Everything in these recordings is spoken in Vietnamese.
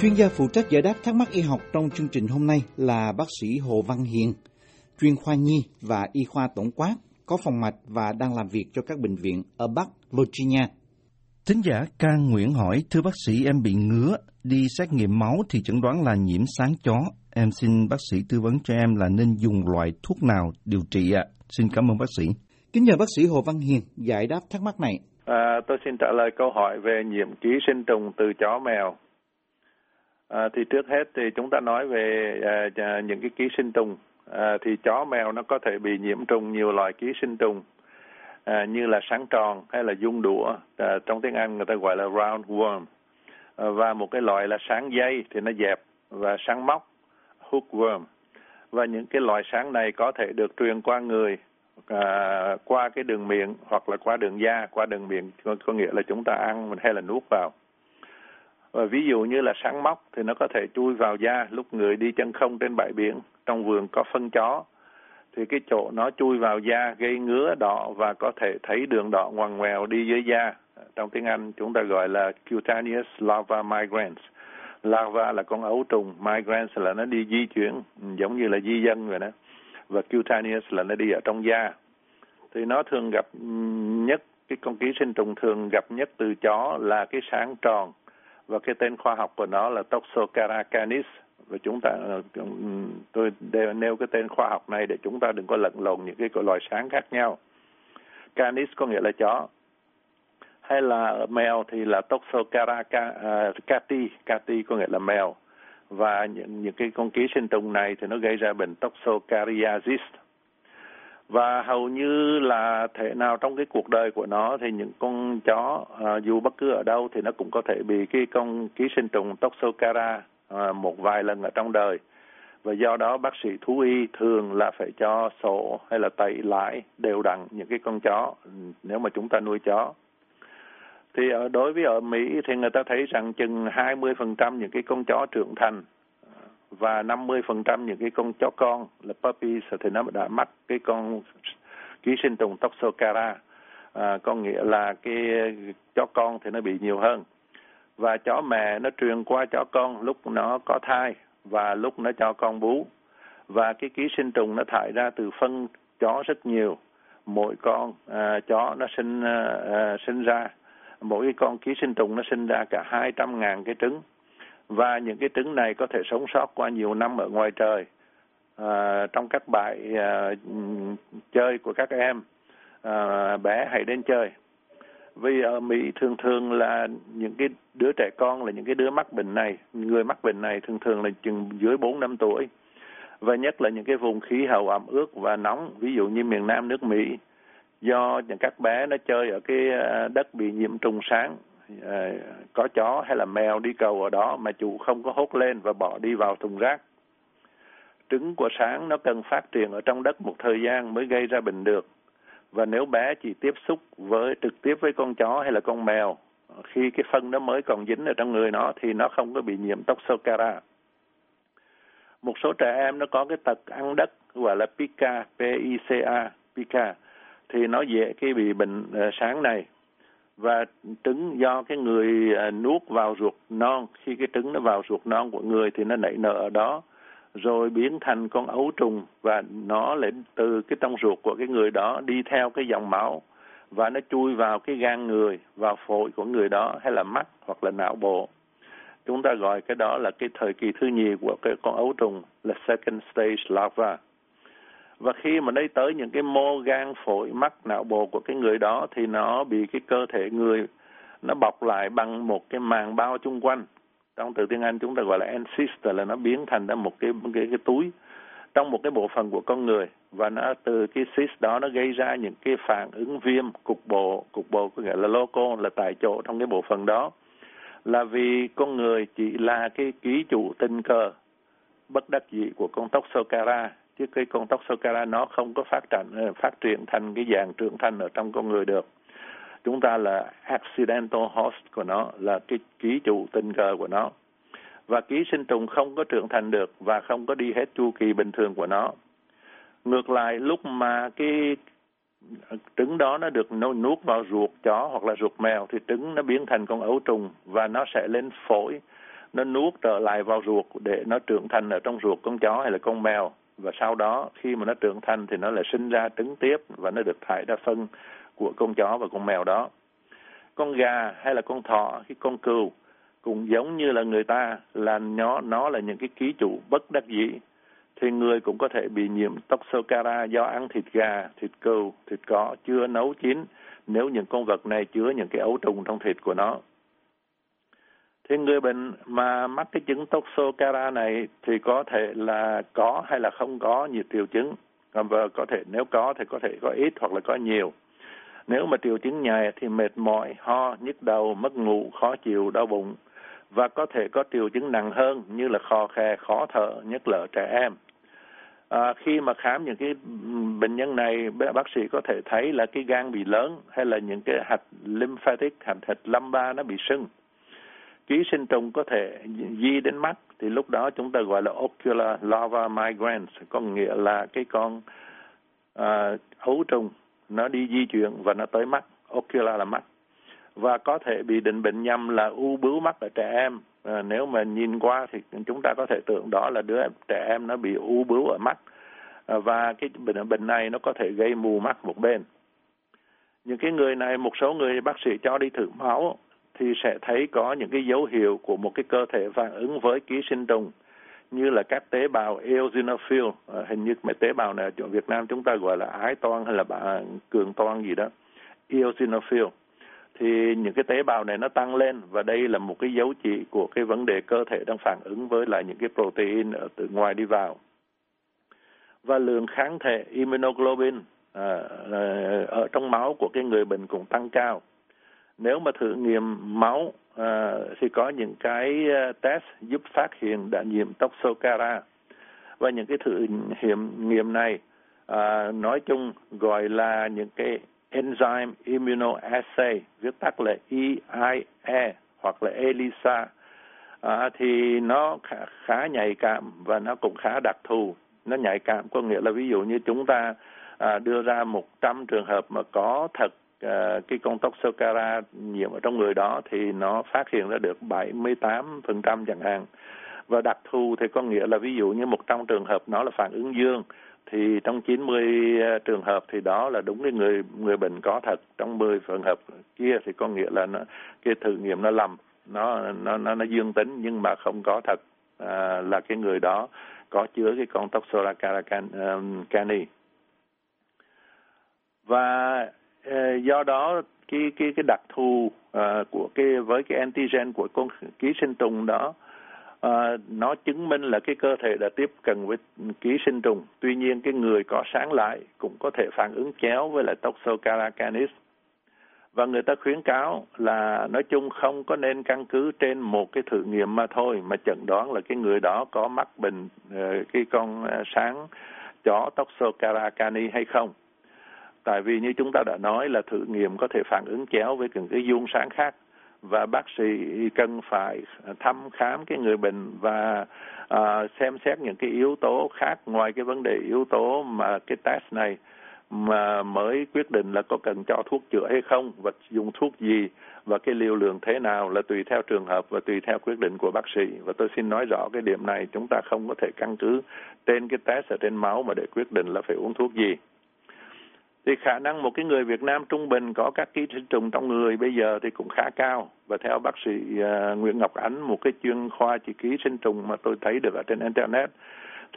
Chuyên gia phụ trách giải đáp thắc mắc y học trong chương trình hôm nay là bác sĩ Hồ Văn Hiền, chuyên khoa nhi và y khoa tổng quát, có phòng mạch và đang làm việc cho các bệnh viện ở Bắc Virginia. Thính giả ca Nguyễn hỏi, thưa bác sĩ em bị ngứa, đi xét nghiệm máu thì chẩn đoán là nhiễm sáng chó. Em xin bác sĩ tư vấn cho em là nên dùng loại thuốc nào điều trị ạ? Xin cảm ơn bác sĩ. Kính nhờ bác sĩ Hồ Văn Hiền giải đáp thắc mắc này. À, tôi xin trả lời câu hỏi về nhiễm ký sinh trùng từ chó mèo. À, thì trước hết thì chúng ta nói về à, à, những cái ký sinh trùng. À, thì chó mèo nó có thể bị nhiễm trùng nhiều loại ký sinh trùng à, như là sáng tròn hay là dung đũa. À, trong tiếng Anh người ta gọi là roundworm. À, và một cái loại là sáng dây thì nó dẹp và sáng móc hookworm. Và những cái loại sáng này có thể được truyền qua người à, qua cái đường miệng hoặc là qua đường da, qua đường miệng có, có nghĩa là chúng ta ăn hay là nuốt vào. Và ví dụ như là sáng móc thì nó có thể chui vào da lúc người đi chân không trên bãi biển, trong vườn có phân chó thì cái chỗ nó chui vào da gây ngứa đỏ và có thể thấy đường đỏ ngoằn ngoèo đi dưới da. Trong tiếng Anh chúng ta gọi là cutaneous larva migrans. Larva là con ấu trùng, migrans là nó đi di chuyển giống như là di dân vậy đó. Và cutaneous là nó đi ở trong da. Thì nó thường gặp nhất cái con ký sinh trùng thường gặp nhất từ chó là cái sáng tròn và cái tên khoa học của nó là Toxocara canis và chúng ta ừ, tôi đều nêu cái tên khoa học này để chúng ta đừng có lẫn lộn những cái loài sáng khác nhau. Canis có nghĩa là chó. Hay là mèo thì là Toxocara à, cati, cati có nghĩa là mèo. Và những những cái con ký sinh trùng này thì nó gây ra bệnh toxocariasis và hầu như là thể nào trong cái cuộc đời của nó thì những con chó à, dù bất cứ ở đâu thì nó cũng có thể bị cái con ký sinh trùng toxocara à, một vài lần ở trong đời. Và do đó bác sĩ thú y thường là phải cho sổ hay là tẩy lại đều đặn những cái con chó nếu mà chúng ta nuôi chó. Thì ở đối với ở Mỹ thì người ta thấy rằng chừng 20% những cái con chó trưởng thành và 50% những cái con chó con là puppies thì nó đã mắc cái con ký sinh trùng toxocara. À, có nghĩa là cái chó con thì nó bị nhiều hơn. Và chó mẹ nó truyền qua chó con lúc nó có thai và lúc nó cho con bú. Và cái ký sinh trùng nó thải ra từ phân chó rất nhiều. Mỗi con à, chó nó sinh à, à sinh ra mỗi cái con ký sinh trùng nó sinh ra cả 200 ngàn cái trứng và những cái trứng này có thể sống sót qua nhiều năm ở ngoài trời à, trong các bãi à, chơi của các em à, bé hãy đến chơi. Vì ở Mỹ thường thường là những cái đứa trẻ con là những cái đứa mắc bệnh này người mắc bệnh này thường thường là chừng dưới bốn năm tuổi. Và nhất là những cái vùng khí hậu ẩm ướt và nóng ví dụ như miền Nam nước Mỹ do những các bé nó chơi ở cái à, đất bị nhiễm trùng sáng Ờ, có chó hay là mèo đi cầu ở đó mà chủ không có hốt lên và bỏ đi vào thùng rác. Trứng của sáng nó cần phát triển ở trong đất một thời gian mới gây ra bệnh được. Và nếu bé chỉ tiếp xúc với, trực tiếp với con chó hay là con mèo, khi cái phân nó mới còn dính ở trong người nó thì nó không có bị nhiễm toxocara. Một số trẻ em nó có cái tật ăn đất gọi là pica, p i c a, pica, thì nó dễ cái bị bệnh ờ, sáng này và trứng do cái người à, nuốt vào ruột non, khi cái trứng nó vào ruột non của người thì nó nảy nở ở đó, rồi biến thành con ấu trùng và nó lại từ cái trong ruột của cái người đó đi theo cái dòng máu và nó chui vào cái gan người, vào phổi của người đó hay là mắt hoặc là não bộ. Chúng ta gọi cái đó là cái thời kỳ thứ nhì của cái con ấu trùng là second stage larva và khi mà đi tới những cái mô gan phổi mắt não bộ của cái người đó thì nó bị cái cơ thể người nó bọc lại bằng một cái màng bao chung quanh. Trong từ tiếng Anh chúng ta gọi là encyst là nó biến thành ra một cái cái cái túi trong một cái bộ phận của con người. Và nó, từ cái cyst đó nó gây ra những cái phản ứng viêm cục bộ cục bộ có nghĩa là local là tại chỗ trong cái bộ phận đó. Là vì con người chỉ là cái ký chủ tình cờ bất đắc dĩ của con tóc Sokara chứ cái con tóc Toxocara nó không có phát triển ờ, phát triển thành cái dạng trưởng thành ở trong con người được. Chúng ta là accidental host của nó, là cái ký chủ tình cờ của nó. Và ký sinh trùng không có trưởng thành được và không có đi hết chu kỳ bình thường của nó. Ngược lại, lúc mà cái trứng đó nó được nuốt vào ruột chó hoặc là ruột mèo thì trứng nó biến thành con ấu trùng và nó sẽ lên phổi. Nó nuốt trở lại vào ruột để nó trưởng thành ở trong ruột con chó hay là con mèo và sau đó khi mà nó trưởng thành thì nó lại sinh ra trứng tiếp và nó được thải ra phân của con chó và con mèo đó con gà hay là con thỏ cái con cừu cũng giống như là người ta là nó nó là những cái ký chủ bất đắc dĩ thì người cũng có thể bị nhiễm toxocara do ăn thịt gà, thịt cừu, thịt cỏ chưa nấu chín nếu những con vật này chứa những cái ấu trùng trong thịt của nó. Thì người bệnh mà mắc cái chứng toxocara này thì có thể là có hay là không có nhiều triệu chứng. Và có thể nếu có thì có thể có ít hoặc là có nhiều. Nếu mà triệu chứng nhẹ thì mệt mỏi, ho, nhức đầu, mất ngủ, khó chịu, đau bụng và có thể có triệu chứng nặng hơn như là khò khè, khó thở, nhất là ở trẻ em. À, khi mà khám những cái bệnh nhân này, bác sĩ có thể thấy là cái gan bị lớn hay là những cái hạch lymphatic, hạch hạch lamba nó bị sưng. Ký sinh trùng có thể di đến mắt, thì lúc đó chúng ta gọi là ocular larva migrans, có nghĩa là cái con à, ấu trùng nó đi di chuyển và nó tới mắt, ocular là mắt. Và có thể bị định bệnh nhầm là u bướu mắt ở trẻ em, à, nếu mà nhìn qua thì chúng ta có thể tưởng đó là đứa trẻ em nó bị u bướu ở mắt. À, và cái bệnh bệnh này nó có thể gây mù mắt một bên. Những cái người này một số người bác sĩ cho đi thử máu thì sẽ thấy có những cái dấu hiệu của một cái cơ thể phản ứng với ký sinh trùng như là các tế bào eosinophil à, hình như mấy tế bào này ở Việt Nam chúng ta gọi là ái toan hay là cường toan gì đó eosinophil. Thì những cái tế bào này nó tăng lên và đây là một cái dấu chỉ của cái vấn đề cơ thể đang phản ứng với lại những cái protein ở từ ngoài đi vào. Và lượng kháng thể immunoglobulin à, à ở trong máu của cái người bệnh cũng tăng cao nếu mà thử nghiệm máu à, thì có những cái à, test giúp phát hiện đã nhiễm toxocara và những cái thử nghiệm nghiệm này à, nói chung gọi là những cái enzyme immunoassay viết tắt là EIE hoặc là ELISA à, thì nó khá, khá nhạy cảm và nó cũng khá đặc thù. Nó nhạy cảm có nghĩa là ví dụ như chúng ta à, đưa ra 100 trường hợp mà có thật à, cái con tóc toxocara nhiễm ở trong người đó thì nó phát hiện ra được 78% chẳng hạn. Và đặc thù thì có nghĩa là ví dụ như 100 trường hợp nó là phản ứng dương thì trong 90 ờ, trường hợp thì đó là đúng cái người người bệnh có thật. Trong 10 trường hợp kia thì có nghĩa là nó, cái thử nghiệm nó lầm nó nó nó nó dương tính nhưng mà không có thật. À, là cái người đó có chứa cái con Toxocara cani. Và Ờ, do đó cái cái cái đặc thù uh, của cái với cái antigen của con ký sinh trùng đó à, nó chứng minh là cái cơ thể đã tiếp cận với ký sinh trùng. Tuy nhiên cái người có sáng lại cũng có thể phản ứng chéo với lại Toxocara canis. Và người ta khuyến cáo là nói chung không có nên căn cứ trên một cái thử nghiệm mà thôi mà chẩn đoán là cái người đó có mắc bệnh uh, cái con sáng chó Toxocara cani hay không. Tại vì như chúng ta đã nói là thử nghiệm có thể phản ứng chéo với những cái dung sáng khác và bác sĩ cần phải thăm khám cái người bệnh và à, xem xét những cái yếu tố khác ngoài cái vấn đề yếu tố mà cái test này mà mới quyết định là có cần cho thuốc chữa hay không và dùng thuốc gì và cái liều lượng thế nào là tùy theo trường hợp và tùy theo quyết định của bác sĩ. Và tôi xin nói rõ cái điểm này chúng ta không có thể căn cứ trên cái test ở trên máu mà để quyết định là phải uống thuốc gì thì khả năng một cái người Việt Nam trung bình có các ký sinh trùng trong người bây giờ thì cũng khá cao và theo bác sĩ uh, Nguyễn Ngọc Ánh một cái chuyên khoa chỉ ký sinh trùng mà tôi thấy được ở trên internet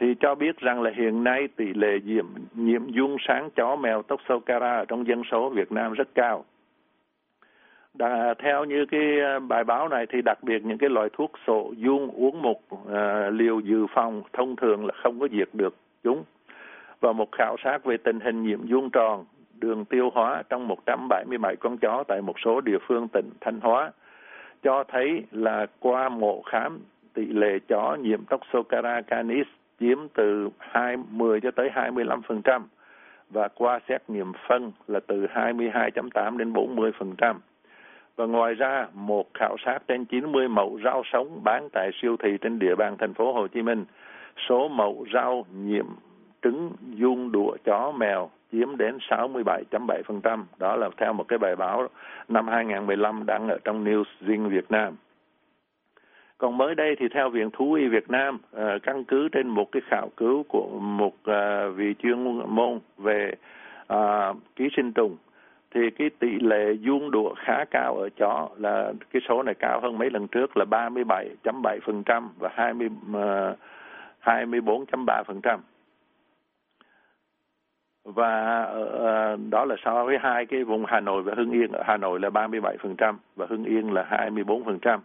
thì cho biết rằng là hiện nay tỷ lệ nhiễm nhiễm dung sáng chó mèo tóc sâu cara ở trong dân số Việt Nam rất cao. Đã, theo như cái à, bài báo này thì đặc biệt những cái loại thuốc sổ dung uống một uh, à, liều dự phòng thông thường là không có diệt được chúng và một khảo sát về tình hình nhiễm vuông tròn đường tiêu hóa trong 177 con chó tại một số địa phương tỉnh Thanh Hóa cho thấy là qua mổ khám tỷ lệ chó nhiễm Toxocara canis chiếm từ 20 cho tới 25% và qua xét nghiệm phân là từ 22.8 đến 40%. Và ngoài ra, một khảo sát trên 90 mẫu rau sống bán tại siêu thị trên địa bàn thành phố Hồ Chí Minh, số mẫu rau nhiễm trứng dung đũa chó mèo chiếm đến 67.7%. Đó là theo một cái bài báo năm 2015 đăng ở trong Newsweek Việt Nam. còn mới đây thì theo Viện Thú y Việt Nam, uh, căn cứ trên một cái khảo cứu của một uh, vị chuyên môn về uh, ký sinh trùng, thì cái tỷ lệ vuông đũa khá cao ở chó là cái số này cao hơn mấy lần trước là 37.7% và 20 uh, 24.3% và uh, đó là so với hai cái vùng Hà Nội và Hưng Yên. Ở Hà Nội là 37% và Hưng Yên là 24%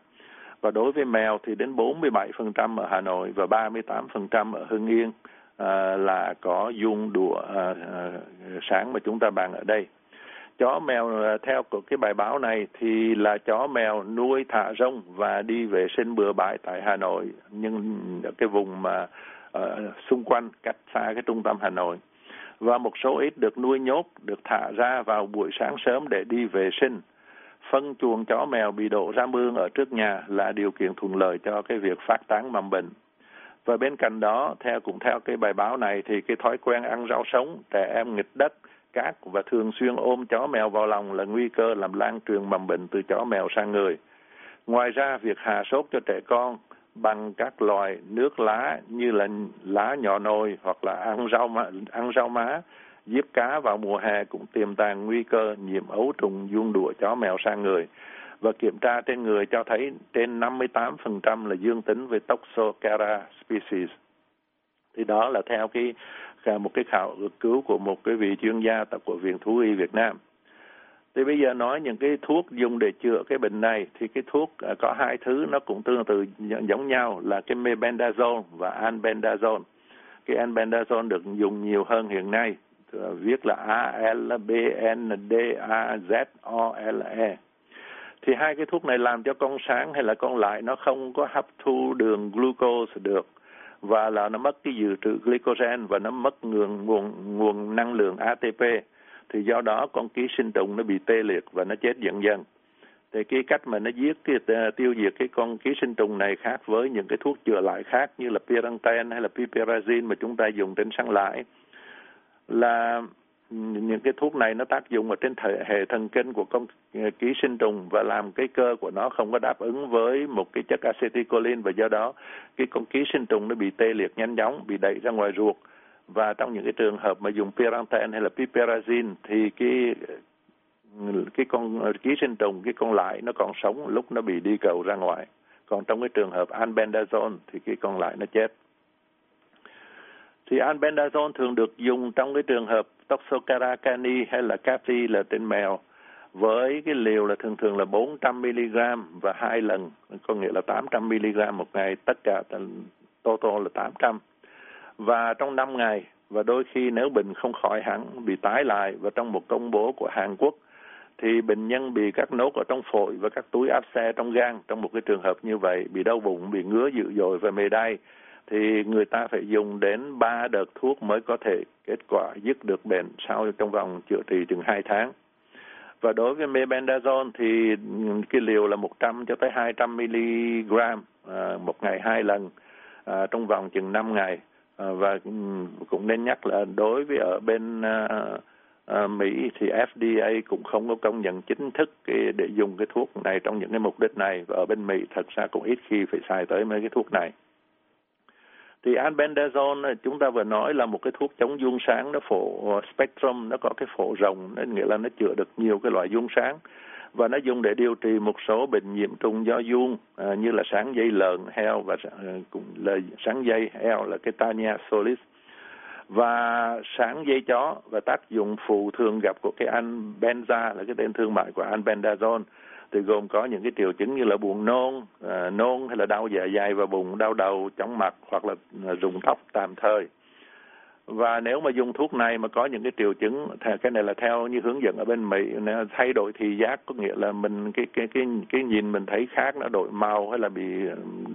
và đối với mèo thì đến 47% ở Hà Nội và 38% ở Hưng Yên ờ, là có dung đùa sáng mà chúng ta bàn ở đây. Chó mèo theo của cái bài báo này thì là chó mèo nuôi thả rông và đi vệ sinh bừa bãi tại Hà Nội nhưng ở cái vùng mà uh, xung quanh cách xa cái trung tâm Hà Nội và một số ít được nuôi nhốt được thả ra vào buổi sáng sớm để đi vệ sinh phân chuồng chó mèo bị đổ ra mương ở trước nhà là điều kiện thuận lợi cho cái việc phát tán mầm bệnh. Và bên cạnh đó, theo cũng theo cái bài báo này thì cái thói quen ăn rau sống, trẻ em nghịch đất, cát và thường xuyên ôm chó mèo vào lòng là nguy cơ làm lan truyền mầm bệnh từ chó mèo sang người. Ngoài ra, việc hạ sốt cho trẻ con bằng các loại nước lá như là lá nhỏ nồi hoặc là ăn rau ăn rau má, giết cá vào mùa hè cũng tiềm tàng nguy cơ nhiễm ấu trùng, vuông đùa chó mèo sang người. Và kiểm tra trên người cho thấy trên 58% là dương tính với Toxocara species. Thì đó là theo cái, một cái khảo cứu của một cái vị chuyên gia tại của Viện Thú y Việt Nam. Thì bây giờ nói những cái thuốc dùng để chữa cái bệnh này, thì cái thuốc à, có hai thứ nó cũng tương tự giống nhau là cái mebendazole và albendazole. Cái albendazole được dùng nhiều hơn hiện nay à, viết là A L B N D A Z O L E thì hai cái thuốc này làm cho con sáng hay là con lại nó không có hấp thu đường glucose được, và là nó mất cái dự trữ glycogen và nó mất nguồn nguồn nguồn năng lượng ATP thì do đó con ký sinh trùng nó bị tê liệt và nó chết dần dần. Thì cái cách mà nó giết cái à, tiêu diệt cái con ký sinh trùng này khác với những cái thuốc chữa lại khác như là pyranten hay là piperazine mà chúng ta dùng trên săn lại là những cái thuốc này nó tác dụng ở trên thể, hệ thần kinh của con à, ký sinh trùng và làm cái cơ của nó không có đáp ứng với một cái chất acetylcholine và do đó cái con ký sinh trùng nó bị tê liệt nhanh chóng bị đẩy ra ngoài ruột và trong những cái trường hợp mà dùng pyranten hay là piperazine thì cái cái con, ký sinh trùng, cái con lại nó còn sống lúc nó bị đi cầu ra ngoài. Còn trong cái trường hợp albendazole thì cái con lại nó chết. Thì albendazole thường được dùng trong cái trường hợp Toxocara cani hay là capi là trên mèo, với cái liều là thường thường là 400 mg và hai lần, có nghĩa là 800 mg một ngày, tất cả total là 800 và trong 5 ngày và đôi khi nếu bệnh không khỏi hẳn bị tái lại và trong một công bố của Hàn Quốc thì bệnh nhân bị các nốt ở trong phổi và các túi áp xe trong gan trong một cái trường hợp như vậy bị đau bụng bị ngứa dữ dội và mề đay thì người ta phải dùng đến ba đợt thuốc mới có thể kết quả dứt được bệnh sau trong vòng chữa trị chừng hai tháng. Và đối với mebendazole thì cái liều là 100 cho tới 200 mg à, một ngày hai lần à, trong vòng chừng 5 ngày. Ờ, và cũng nên nhắc là đối với ở bên ờ, ờ, Mỹ thì FDA cũng không có công nhận chính thức cái, để dùng cái thuốc này trong những cái mục đích này. Và ở bên Mỹ thật ra cũng ít khi phải xài tới mấy cái thuốc này. Thì albendazole chúng ta vừa nói là một cái thuốc chống dung sáng nó phổ spectrum nó có cái phổ rộng nên nghĩa là nó chữa được nhiều cái loại dung sáng và nó dùng để điều trị một số bệnh nhiễm trùng do dung à, như là sáng dây lợn heo và à, cũng là sáng dây heo là cái tania solis và sáng dây chó và tác dụng phụ thường gặp của cái anh benza là cái tên thương mại của albendazole thì gồm có những cái triệu chứng như là buồn nôn, à, nôn hay là đau dạ dày và bụng, đau đầu, chóng mặt hoặc là à, rụng tóc tạm thời. Và nếu mà dùng thuốc này mà có những cái triệu chứng, cái này là theo như hướng dẫn ở bên Mỹ, thay đổi thị giác có nghĩa là mình cái cái cái cái nhìn mình thấy khác nó đổi màu hay là bị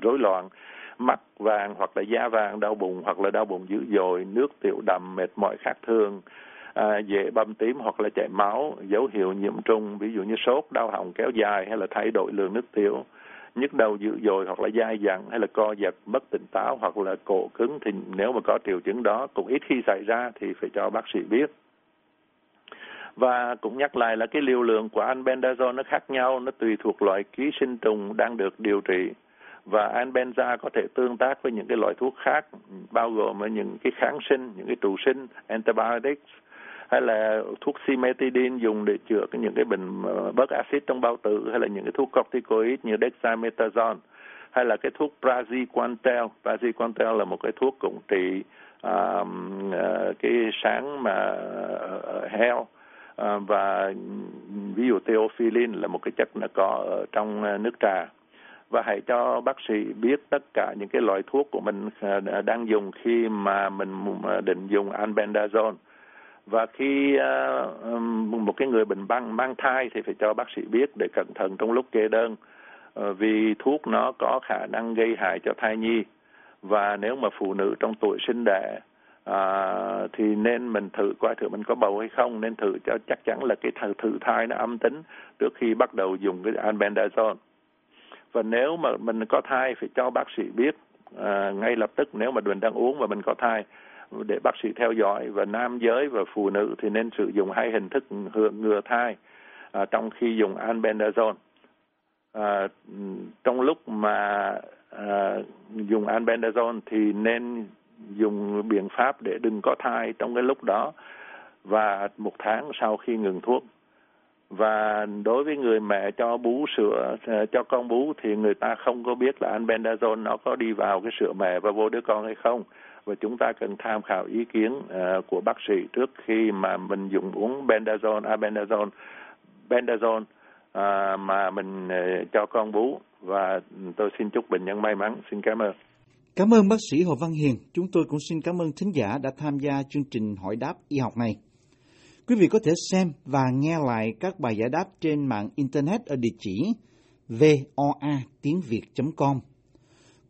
rối loạn mắt vàng hoặc là da vàng đau bụng hoặc là đau bụng dữ dội nước tiểu đầm mệt mỏi khác thường à, dễ bầm tím hoặc là chảy máu, dấu hiệu nhiễm trùng, ví dụ như sốt, đau họng kéo dài hay là thay đổi lượng nước tiểu, nhức đầu dữ dội hoặc là dai dẳng hay là co giật, mất tỉnh táo hoặc là cổ cứng thì nếu mà có triệu chứng đó cũng ít khi xảy ra thì phải cho bác sĩ biết. Và cũng nhắc lại là cái liều lượng của albendazole nó khác nhau, nó tùy thuộc loại ký sinh trùng đang được điều trị. và Anbenza có thể tương tác với những cái loại thuốc khác bao gồm những cái kháng sinh, những cái trụ sinh, antibiotics hay là thuốc cimetidine dùng để chữa những cái bệnh ờ, bớt axit trong bao tử hay là những cái thuốc corticoid như dexamethasone hay là cái thuốc praziquantel. Praziquantel là một cái thuốc cũng trị um, uh, cái sáng mà uh, heo. Uh, và ví dụ theophylline là một cái chất nó có ở trong nước trà. Và hãy cho bác sĩ biết tất cả những cái loại thuốc của mình đang dùng khi mà mình định dùng albendazole và khi uh, một cái người bệnh băng mang thai thì phải cho bác sĩ biết để cẩn thận trong lúc kê đơn. Uh, vì thuốc nó có khả năng gây hại cho thai nhi. Và nếu mà phụ nữ trong tuổi sinh đẻ à, thì nên mình thử coi thử mình có bầu hay không. Nên thử cho chắc chắn là cái thử, thử thai nó âm tính trước khi bắt đầu dùng cái albendazole và nếu mà mình có thai phải cho bác sĩ biết à, ngay lập tức nếu mà mình đang uống và mình có thai để bác sĩ theo dõi. Và nam giới và phụ nữ thì nên sử dụng hai hình thức ngừa thai à, trong khi dùng albendazole à, trong lúc mà à, dùng albendazole thì nên dùng biện pháp để đừng có thai trong cái lúc đó và một tháng sau khi ngừng thuốc. Và đối với người mẹ cho bú sữa à, cho con bú thì người ta không có biết là albendazole nó có đi vào cái sữa mẹ và vô đứa con hay không và chúng ta cần tham khảo ý kiến uh, của bác sĩ trước khi mà mình dùng uống bendazone, abendazone, bendazone uh, mà mình uh, cho con bú và tôi xin chúc bệnh nhân may mắn. Xin cảm ơn. Cảm ơn bác sĩ Hồ Văn Hiền. Chúng tôi cũng xin cảm ơn thính giả đã tham gia chương trình hỏi đáp y học này. Quý vị có thể xem và nghe lại các bài giải đáp trên mạng Internet ở địa chỉ voa tiếng Việt.com